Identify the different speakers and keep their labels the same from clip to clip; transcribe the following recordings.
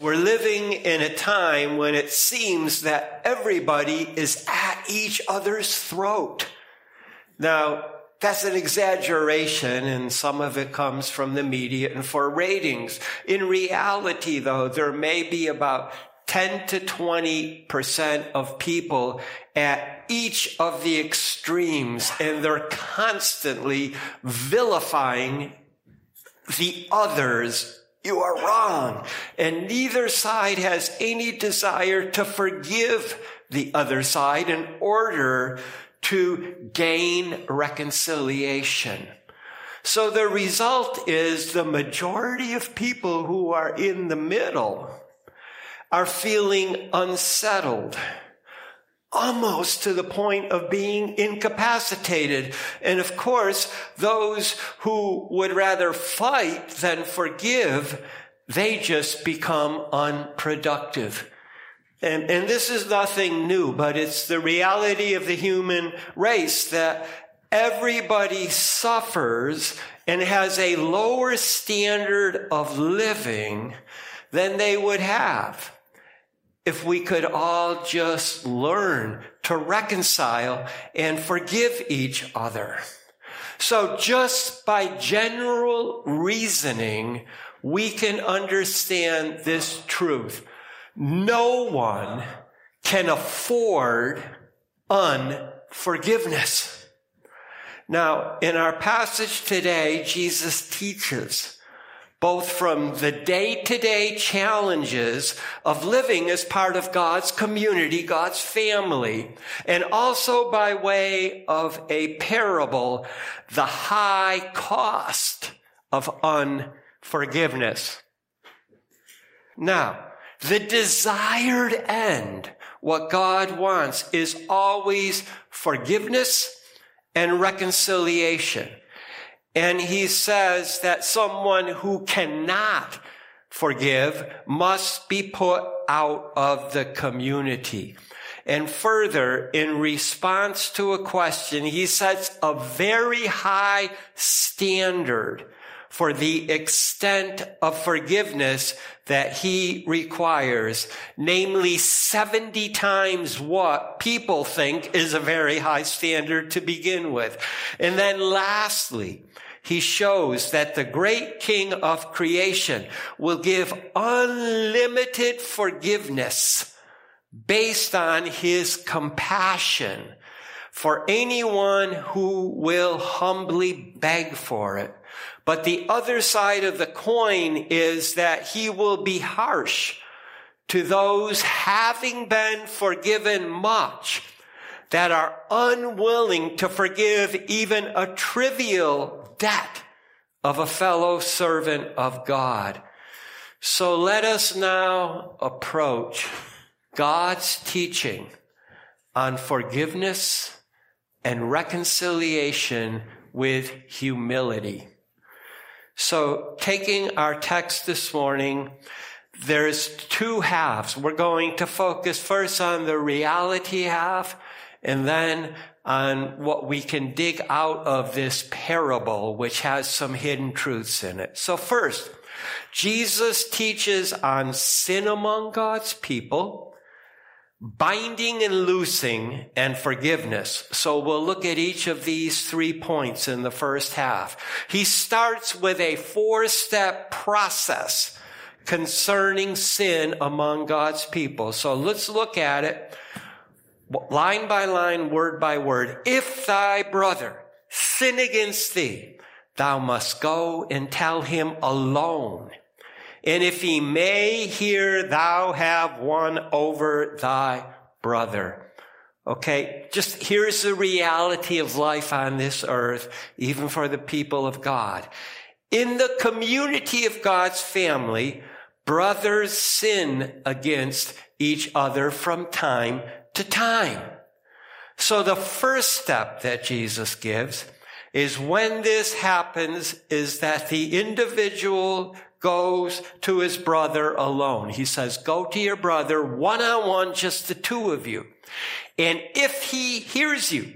Speaker 1: We're living in a time when it seems that everybody is at each other's throat. Now, that's an exaggeration and some of it comes from the media and for ratings. In reality, though, there may be about 10 to 20% of people at each of the extremes and they're constantly vilifying the others you are wrong. And neither side has any desire to forgive the other side in order to gain reconciliation. So the result is the majority of people who are in the middle are feeling unsettled almost to the point of being incapacitated. And of course, those who would rather fight than forgive, they just become unproductive. And, and this is nothing new, but it's the reality of the human race that everybody suffers and has a lower standard of living than they would have if we could all just learn to reconcile and forgive each other. So just by general reasoning, we can understand this truth. No one can afford unforgiveness. Now, in our passage today, Jesus teaches both from the day to day challenges of living as part of God's community, God's family, and also by way of a parable, the high cost of unforgiveness. Now, the desired end, what God wants is always forgiveness and reconciliation. And he says that someone who cannot forgive must be put out of the community. And further, in response to a question, he sets a very high standard for the extent of forgiveness that he requires, namely 70 times what people think is a very high standard to begin with. And then lastly, he shows that the great king of creation will give unlimited forgiveness based on his compassion for anyone who will humbly beg for it. But the other side of the coin is that he will be harsh to those having been forgiven much that are unwilling to forgive even a trivial debt of a fellow servant of God. So let us now approach God's teaching on forgiveness and reconciliation with humility. So taking our text this morning, there's two halves. We're going to focus first on the reality half and then on what we can dig out of this parable, which has some hidden truths in it. So first, Jesus teaches on sin among God's people, binding and loosing, and forgiveness. So we'll look at each of these three points in the first half. He starts with a four step process concerning sin among God's people. So let's look at it line by line, word by word, if thy brother sin against thee, thou must go and tell him alone. And if he may hear, thou have won over thy brother. Okay, just here's the reality of life on this earth, even for the people of God. In the community of God's family, brothers sin against each other from time to time. So the first step that Jesus gives is when this happens is that the individual goes to his brother alone. He says, go to your brother one on one, just the two of you. And if he hears you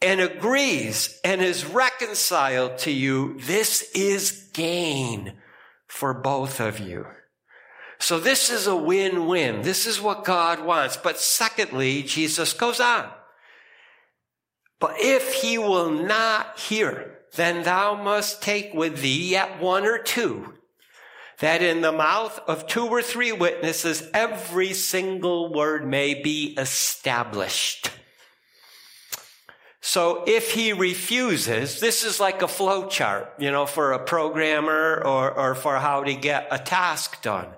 Speaker 1: and agrees and is reconciled to you, this is gain for both of you. So this is a win-win. This is what God wants. But secondly, Jesus goes on. But if he will not hear, then thou must take with thee yet one or two, that in the mouth of two or three witnesses every single word may be established. So if he refuses, this is like a flow chart, you know, for a programmer or, or for how to get a task done.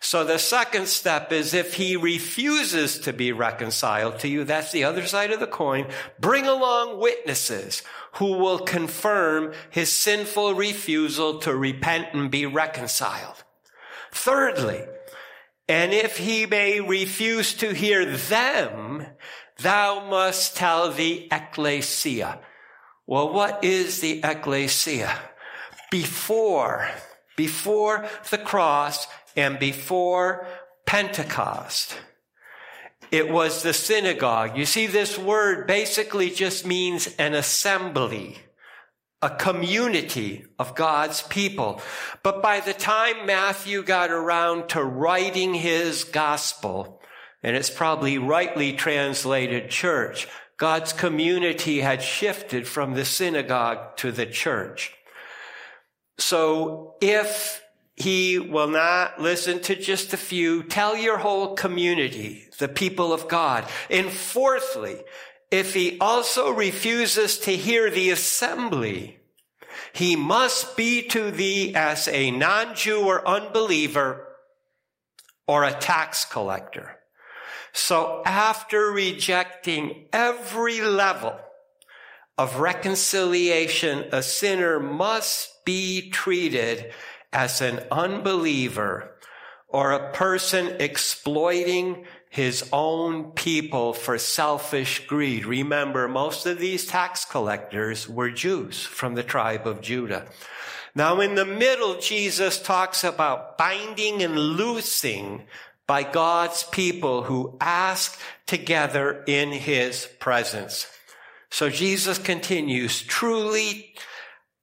Speaker 1: So the second step is if he refuses to be reconciled to you, that's the other side of the coin, bring along witnesses who will confirm his sinful refusal to repent and be reconciled. Thirdly, and if he may refuse to hear them, thou must tell the ecclesia. Well, what is the ecclesia? Before, before the cross and before Pentecost, it was the synagogue. You see, this word basically just means an assembly, a community of God's people. But by the time Matthew got around to writing his gospel, and it's probably rightly translated church. God's community had shifted from the synagogue to the church. So if he will not listen to just a few, tell your whole community, the people of God. And fourthly, if he also refuses to hear the assembly, he must be to thee as a non-Jew or unbeliever or a tax collector. So after rejecting every level of reconciliation, a sinner must be treated as an unbeliever or a person exploiting his own people for selfish greed. Remember, most of these tax collectors were Jews from the tribe of Judah. Now in the middle, Jesus talks about binding and loosing by God's people who ask together in his presence. So Jesus continues, truly,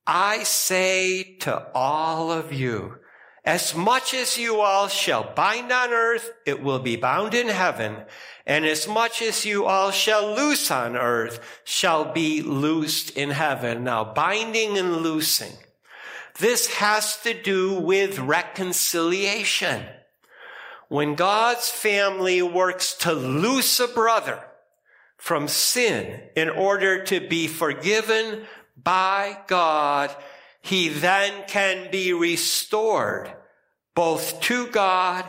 Speaker 1: I say to all of you, as much as you all shall bind on earth, it will be bound in heaven. And as much as you all shall loose on earth shall be loosed in heaven. Now, binding and loosing. This has to do with reconciliation. When God's family works to loose a brother from sin in order to be forgiven by God, he then can be restored both to God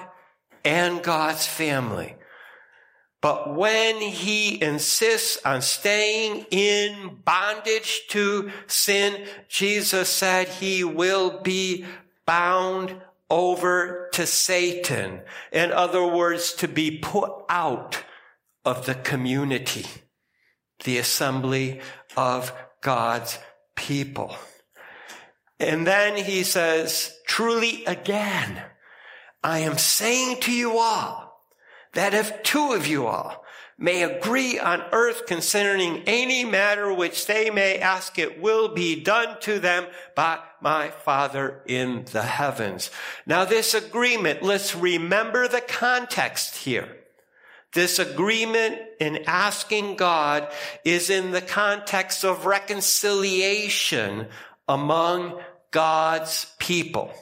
Speaker 1: and God's family. But when he insists on staying in bondage to sin, Jesus said he will be bound over to Satan. In other words, to be put out of the community, the assembly of God's people. And then he says, truly again, I am saying to you all that if two of you all may agree on earth concerning any matter which they may ask, it will be done to them by my Father in the heavens. Now this agreement, let's remember the context here. This agreement in asking God is in the context of reconciliation among God's people.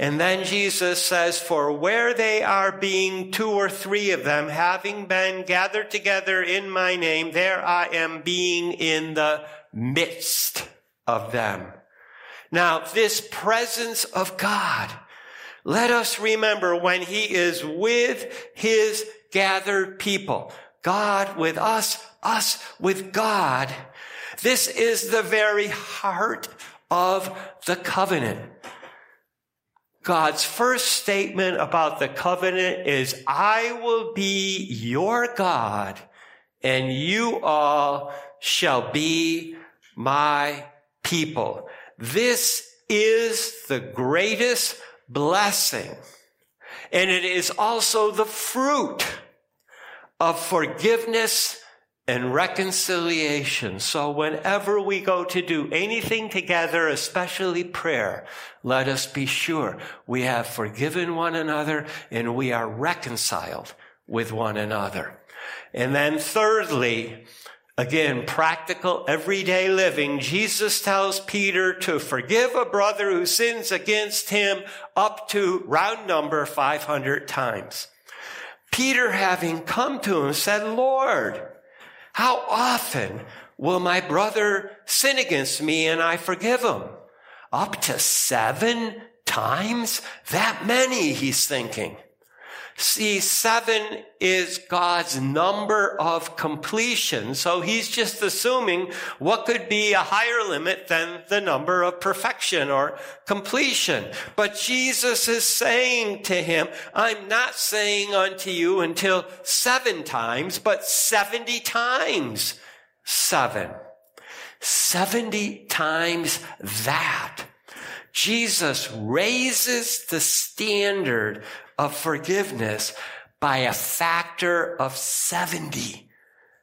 Speaker 1: And then Jesus says, for where they are being two or three of them, having been gathered together in my name, there I am being in the midst of them. Now, this presence of God, let us remember when he is with his gathered people, God with us, us with God. This is the very heart of the covenant. God's first statement about the covenant is, I will be your God and you all shall be my people. This is the greatest blessing. And it is also the fruit of forgiveness and reconciliation. So whenever we go to do anything together, especially prayer, let us be sure we have forgiven one another and we are reconciled with one another. And then thirdly, Again, practical everyday living. Jesus tells Peter to forgive a brother who sins against him up to round number 500 times. Peter having come to him said, Lord, how often will my brother sin against me and I forgive him? Up to seven times? That many, he's thinking. See, seven is God's number of completion. So he's just assuming what could be a higher limit than the number of perfection or completion. But Jesus is saying to him, I'm not saying unto you until seven times, but 70 times seven. 70 times that. Jesus raises the standard of forgiveness by a factor of 70.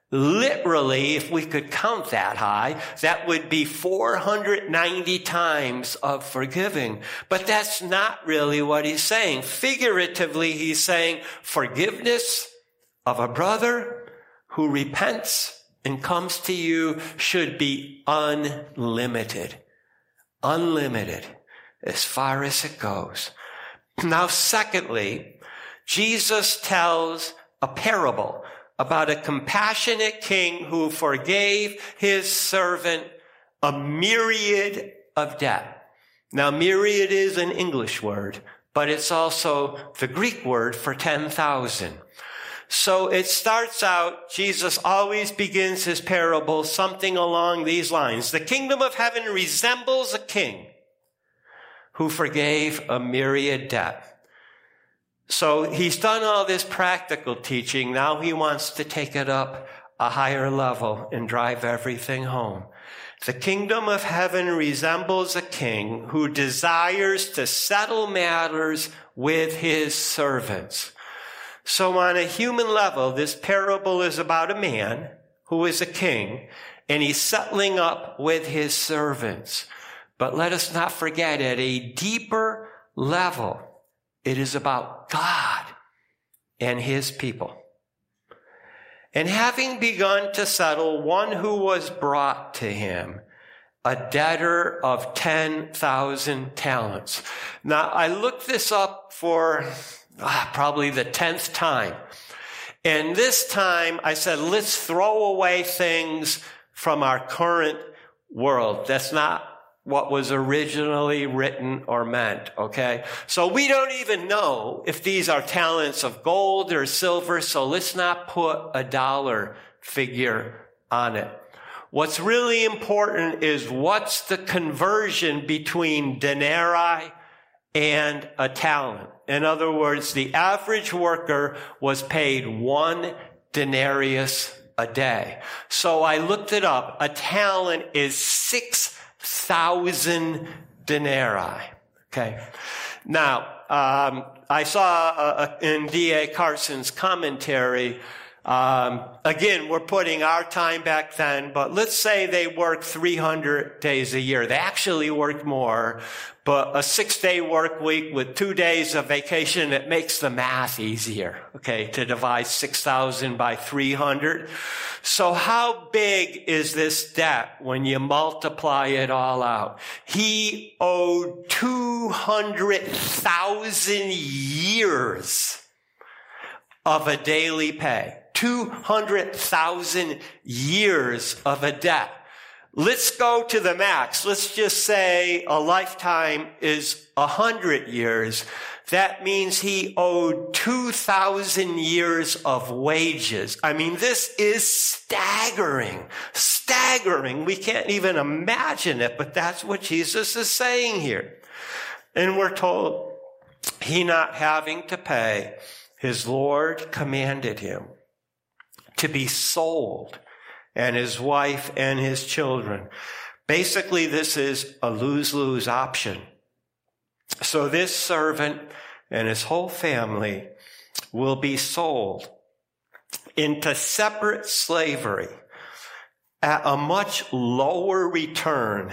Speaker 1: Literally, if we could count that high, that would be 490 times of forgiving. But that's not really what he's saying. Figuratively, he's saying forgiveness of a brother who repents and comes to you should be unlimited. Unlimited as far as it goes. Now, secondly, Jesus tells a parable about a compassionate king who forgave his servant a myriad of debt. Now, myriad is an English word, but it's also the Greek word for 10,000. So it starts out, Jesus always begins his parable something along these lines. The kingdom of heaven resembles a king who forgave a myriad debt. So he's done all this practical teaching. Now he wants to take it up a higher level and drive everything home. The kingdom of heaven resembles a king who desires to settle matters with his servants. So on a human level, this parable is about a man who is a king and he's settling up with his servants. But let us not forget at a deeper level, it is about God and his people. And having begun to settle one who was brought to him, a debtor of 10,000 talents. Now, I looked this up for ah, probably the 10th time. And this time I said, let's throw away things from our current world. That's not what was originally written or meant, okay? So we don't even know if these are talents of gold or silver, so let's not put a dollar figure on it. What's really important is what's the conversion between denarii and a talent. In other words, the average worker was paid one denarius a day. So I looked it up. A talent is six thousand denarii. Okay. Now, um, I saw uh, uh in D.A. Carson's commentary, um, again, we're putting our time back then, but let's say they work 300 days a year. They actually work more, but a six day work week with two days of vacation, it makes the math easier, okay, to divide 6,000 by 300. So how big is this debt when you multiply it all out? He owed 200,000 years of a daily pay. 200,000 years of a debt. Let's go to the max. Let's just say a lifetime is a hundred years. That means he owed 2,000 years of wages. I mean, this is staggering, staggering. We can't even imagine it, but that's what Jesus is saying here. And we're told he not having to pay, his Lord commanded him to be sold and his wife and his children. Basically, this is a lose-lose option. So this servant and his whole family will be sold into separate slavery at a much lower return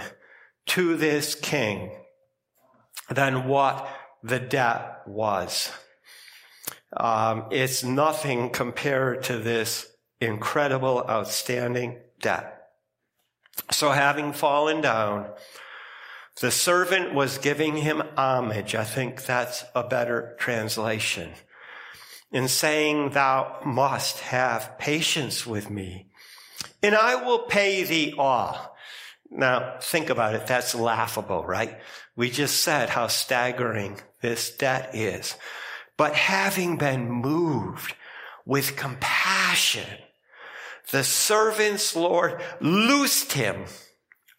Speaker 1: to this king than what the debt was. Um, it's nothing compared to this incredible, outstanding debt. So having fallen down, the servant was giving him homage. I think that's a better translation. In saying, thou must have patience with me and I will pay thee all. Now think about it. That's laughable, right? We just said how staggering this debt is. But having been moved with compassion, the servant's Lord loosed him,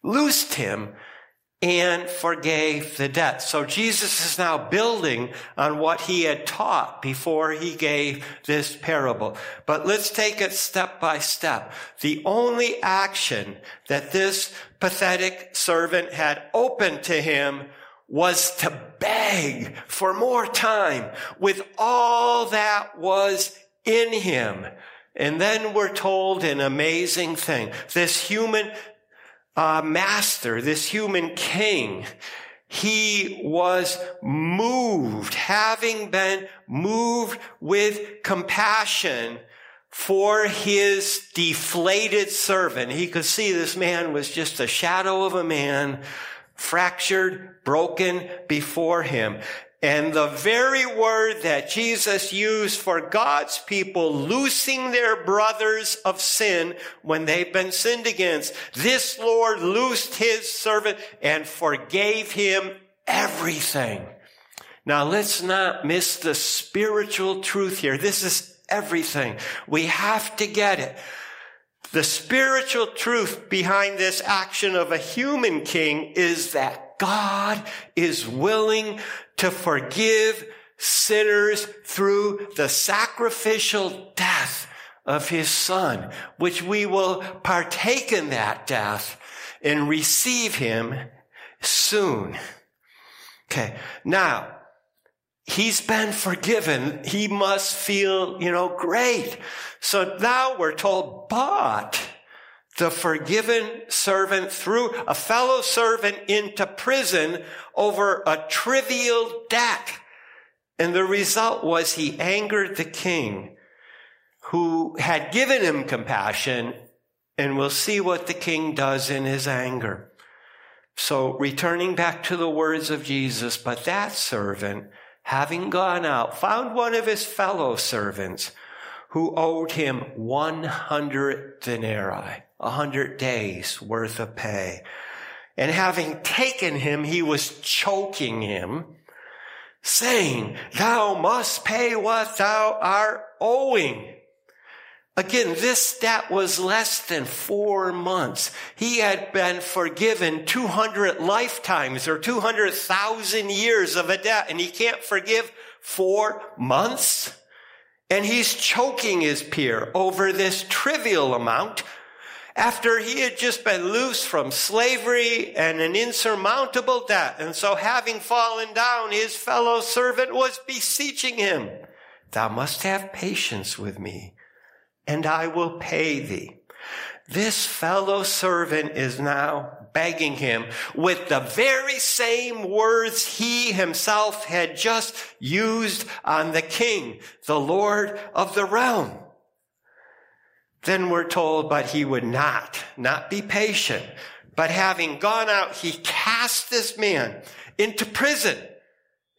Speaker 1: loosed him and forgave the debt. So Jesus is now building on what he had taught before he gave this parable. But let's take it step by step. The only action that this pathetic servant had open to him was to beg for more time with all that was in him. And then we're told an amazing thing. This human uh, master, this human king, he was moved, having been moved with compassion for his deflated servant. He could see this man was just a shadow of a man, fractured, broken before him. And the very word that Jesus used for God's people loosing their brothers of sin when they've been sinned against, this Lord loosed his servant and forgave him everything. Now let's not miss the spiritual truth here. This is everything. We have to get it. The spiritual truth behind this action of a human king is that God is willing to forgive sinners through the sacrificial death of his son, which we will partake in that death and receive him soon. Okay. Now, he's been forgiven. He must feel, you know, great. So now we're told, but the forgiven servant threw a fellow servant into prison over a trivial debt. And the result was he angered the king who had given him compassion. And we'll see what the king does in his anger. So returning back to the words of Jesus, but that servant, having gone out, found one of his fellow servants who owed him 100 denarii a hundred days worth of pay. And having taken him, he was choking him, saying, thou must pay what thou art owing. Again, this debt was less than four months. He had been forgiven 200 lifetimes or 200,000 years of a debt and he can't forgive four months. And he's choking his peer over this trivial amount after he had just been loose from slavery and an insurmountable debt. And so having fallen down, his fellow servant was beseeching him, thou must have patience with me and I will pay thee. This fellow servant is now begging him with the very same words he himself had just used on the king, the Lord of the realm. Then we're told, but he would not, not be patient. But having gone out, he cast this man into prison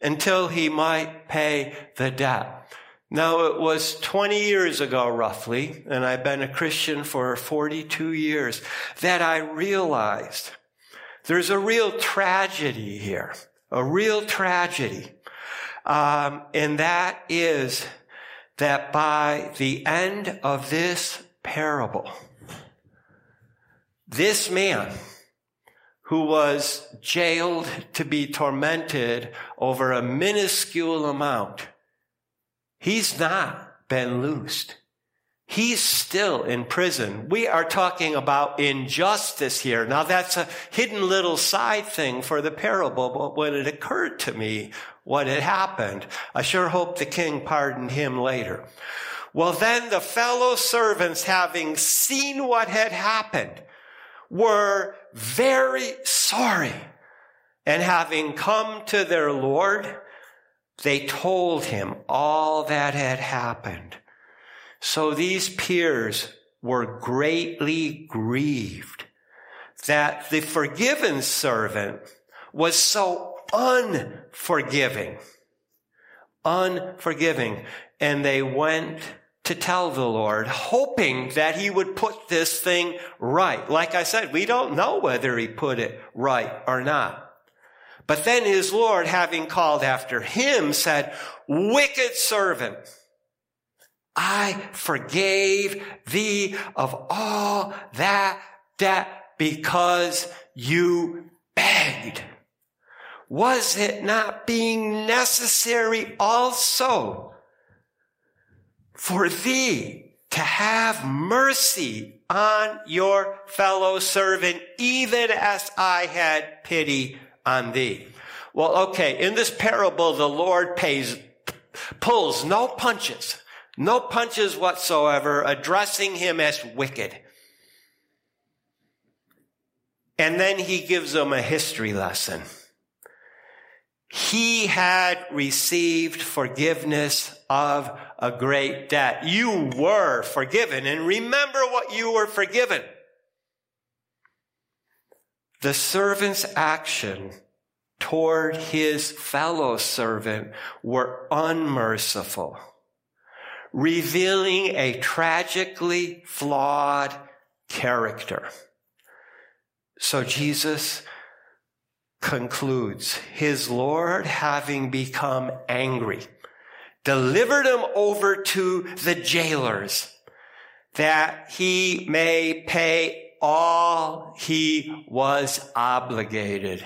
Speaker 1: until he might pay the debt. Now it was 20 years ago roughly, and I've been a Christian for 42 years, that I realized there's a real tragedy here, a real tragedy. Um, and that is that by the end of this parable. This man who was jailed to be tormented over a minuscule amount, he's not been loosed. He's still in prison. We are talking about injustice here. Now that's a hidden little side thing for the parable, but when it occurred to me what had happened, I sure hope the king pardoned him later. Well, then the fellow servants, having seen what had happened, were very sorry. And having come to their Lord, they told him all that had happened. So these peers were greatly grieved that the forgiven servant was so unforgiving. Unforgiving. And they went to tell the Lord, hoping that he would put this thing right. Like I said, we don't know whether he put it right or not. But then his Lord, having called after him, said, wicked servant, I forgave thee of all that debt because you begged. Was it not being necessary also for thee to have mercy on your fellow servant, even as I had pity on thee. Well, okay, in this parable, the Lord pays, pulls no punches, no punches whatsoever, addressing him as wicked. And then he gives them a history lesson. He had received forgiveness of a great debt. You were forgiven and remember what you were forgiven. The servant's action toward his fellow servant were unmerciful, revealing a tragically flawed character. So Jesus concludes, his Lord having become angry, delivered him over to the jailers that he may pay all he was obligated.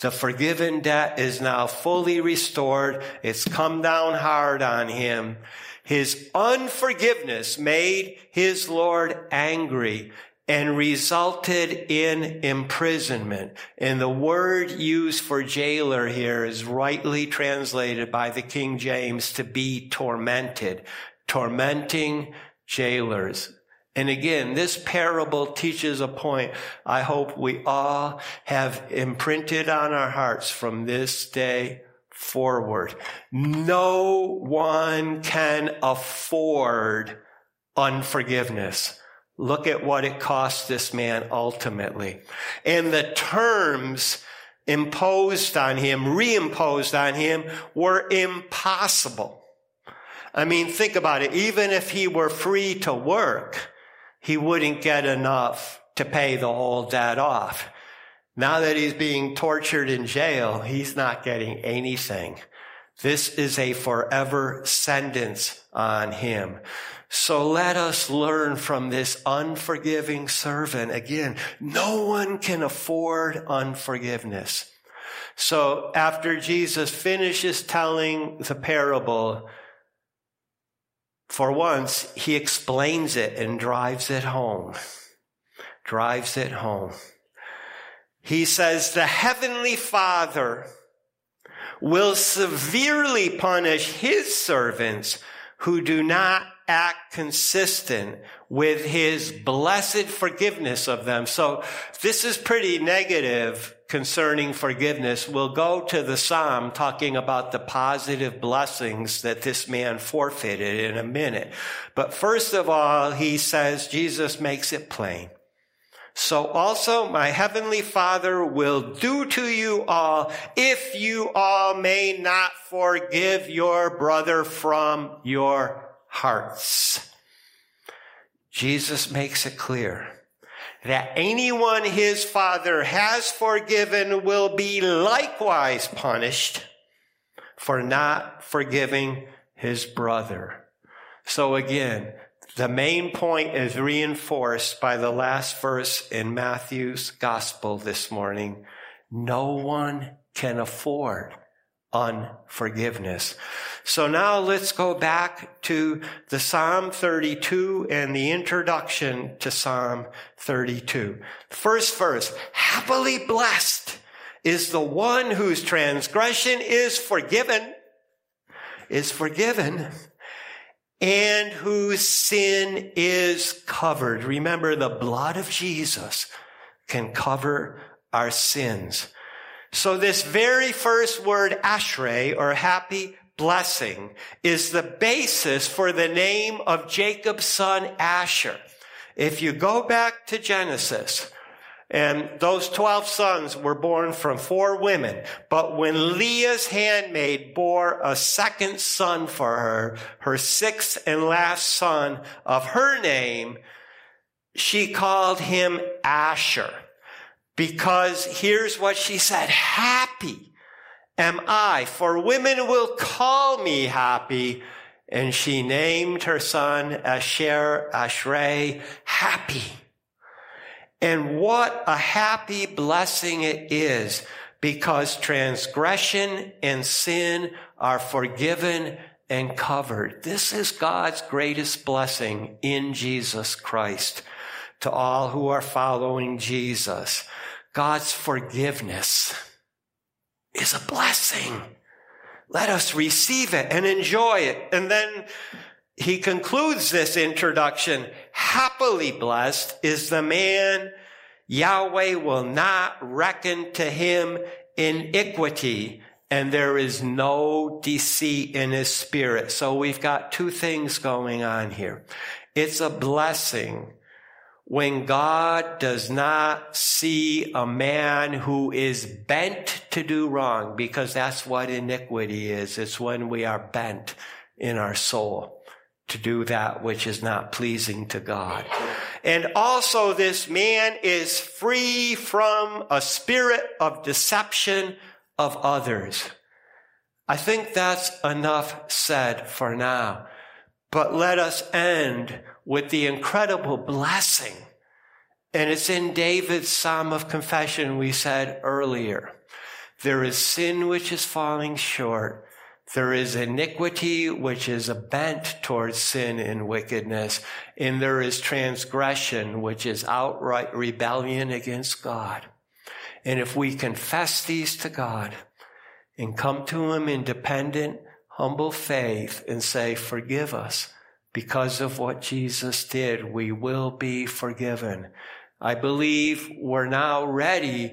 Speaker 1: The forgiven debt is now fully restored. It's come down hard on him. His unforgiveness made his Lord angry and resulted in imprisonment. And the word used for jailer here is rightly translated by the King James to be tormented, tormenting jailers. And again, this parable teaches a point I hope we all have imprinted on our hearts from this day forward. No one can afford unforgiveness. Look at what it cost this man ultimately. And the terms imposed on him, reimposed on him, were impossible. I mean, think about it. Even if he were free to work, he wouldn't get enough to pay the whole debt off. Now that he's being tortured in jail, he's not getting anything. This is a forever sentence on him. So let us learn from this unforgiving servant. Again, no one can afford unforgiveness. So after Jesus finishes telling the parable, for once, he explains it and drives it home. Drives it home. He says, the heavenly father will severely punish his servants who do not act consistent with his blessed forgiveness of them. So this is pretty negative concerning forgiveness. We'll go to the Psalm talking about the positive blessings that this man forfeited in a minute. But first of all, he says, Jesus makes it plain. So also my heavenly father will do to you all if you all may not forgive your brother from your hearts. Jesus makes it clear that anyone his father has forgiven will be likewise punished for not forgiving his brother. So again, the main point is reinforced by the last verse in Matthew's gospel this morning. No one can afford unforgiveness. So now let's go back to the Psalm 32 and the introduction to Psalm 32. First verse, happily blessed is the one whose transgression is forgiven, is forgiven, and whose sin is covered. Remember, the blood of Jesus can cover our sins. So this very first word, ashrei, or happy blessing, is the basis for the name of Jacob's son Asher. If you go back to Genesis, and those 12 sons were born from four women. But when Leah's handmaid bore a second son for her, her sixth and last son of her name, she called him Asher. Because here's what she said, happy am I, for women will call me happy. And she named her son Asher, Ashrei, happy. And what a happy blessing it is because transgression and sin are forgiven and covered. This is God's greatest blessing in Jesus Christ to all who are following Jesus. God's forgiveness is a blessing. Let us receive it and enjoy it. And then he concludes this introduction. Happily blessed is the man Yahweh will not reckon to him iniquity and there is no deceit in his spirit. So we've got two things going on here. It's a blessing when God does not see a man who is bent to do wrong, because that's what iniquity is. It's when we are bent in our soul to do that which is not pleasing to God. And also this man is free from a spirit of deception of others. I think that's enough said for now. But let us end with the incredible blessing. And it's in David's Psalm of Confession we said earlier. There is sin which is falling short there is iniquity, which is a bent towards sin and wickedness. And there is transgression, which is outright rebellion against God. And if we confess these to God and come to Him in dependent, humble faith and say, forgive us because of what Jesus did, we will be forgiven. I believe we're now ready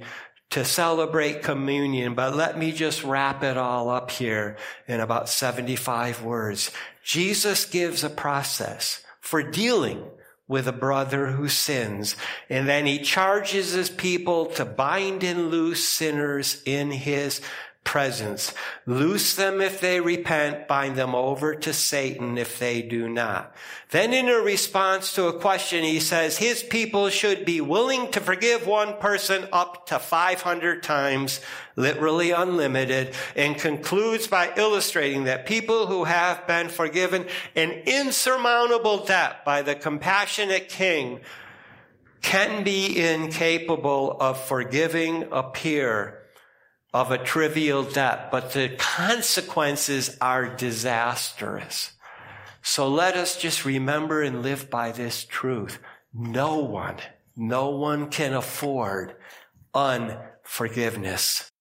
Speaker 1: to celebrate communion, but let me just wrap it all up here in about 75 words. Jesus gives a process for dealing with a brother who sins, and then he charges his people to bind and loose sinners in his presence. Loose them if they repent, bind them over to Satan if they do not. Then in a response to a question, he says his people should be willing to forgive one person up to 500 times, literally unlimited, and concludes by illustrating that people who have been forgiven an insurmountable debt by the compassionate king can be incapable of forgiving a peer of a trivial debt, but the consequences are disastrous. So let us just remember and live by this truth. No one, no one can afford unforgiveness.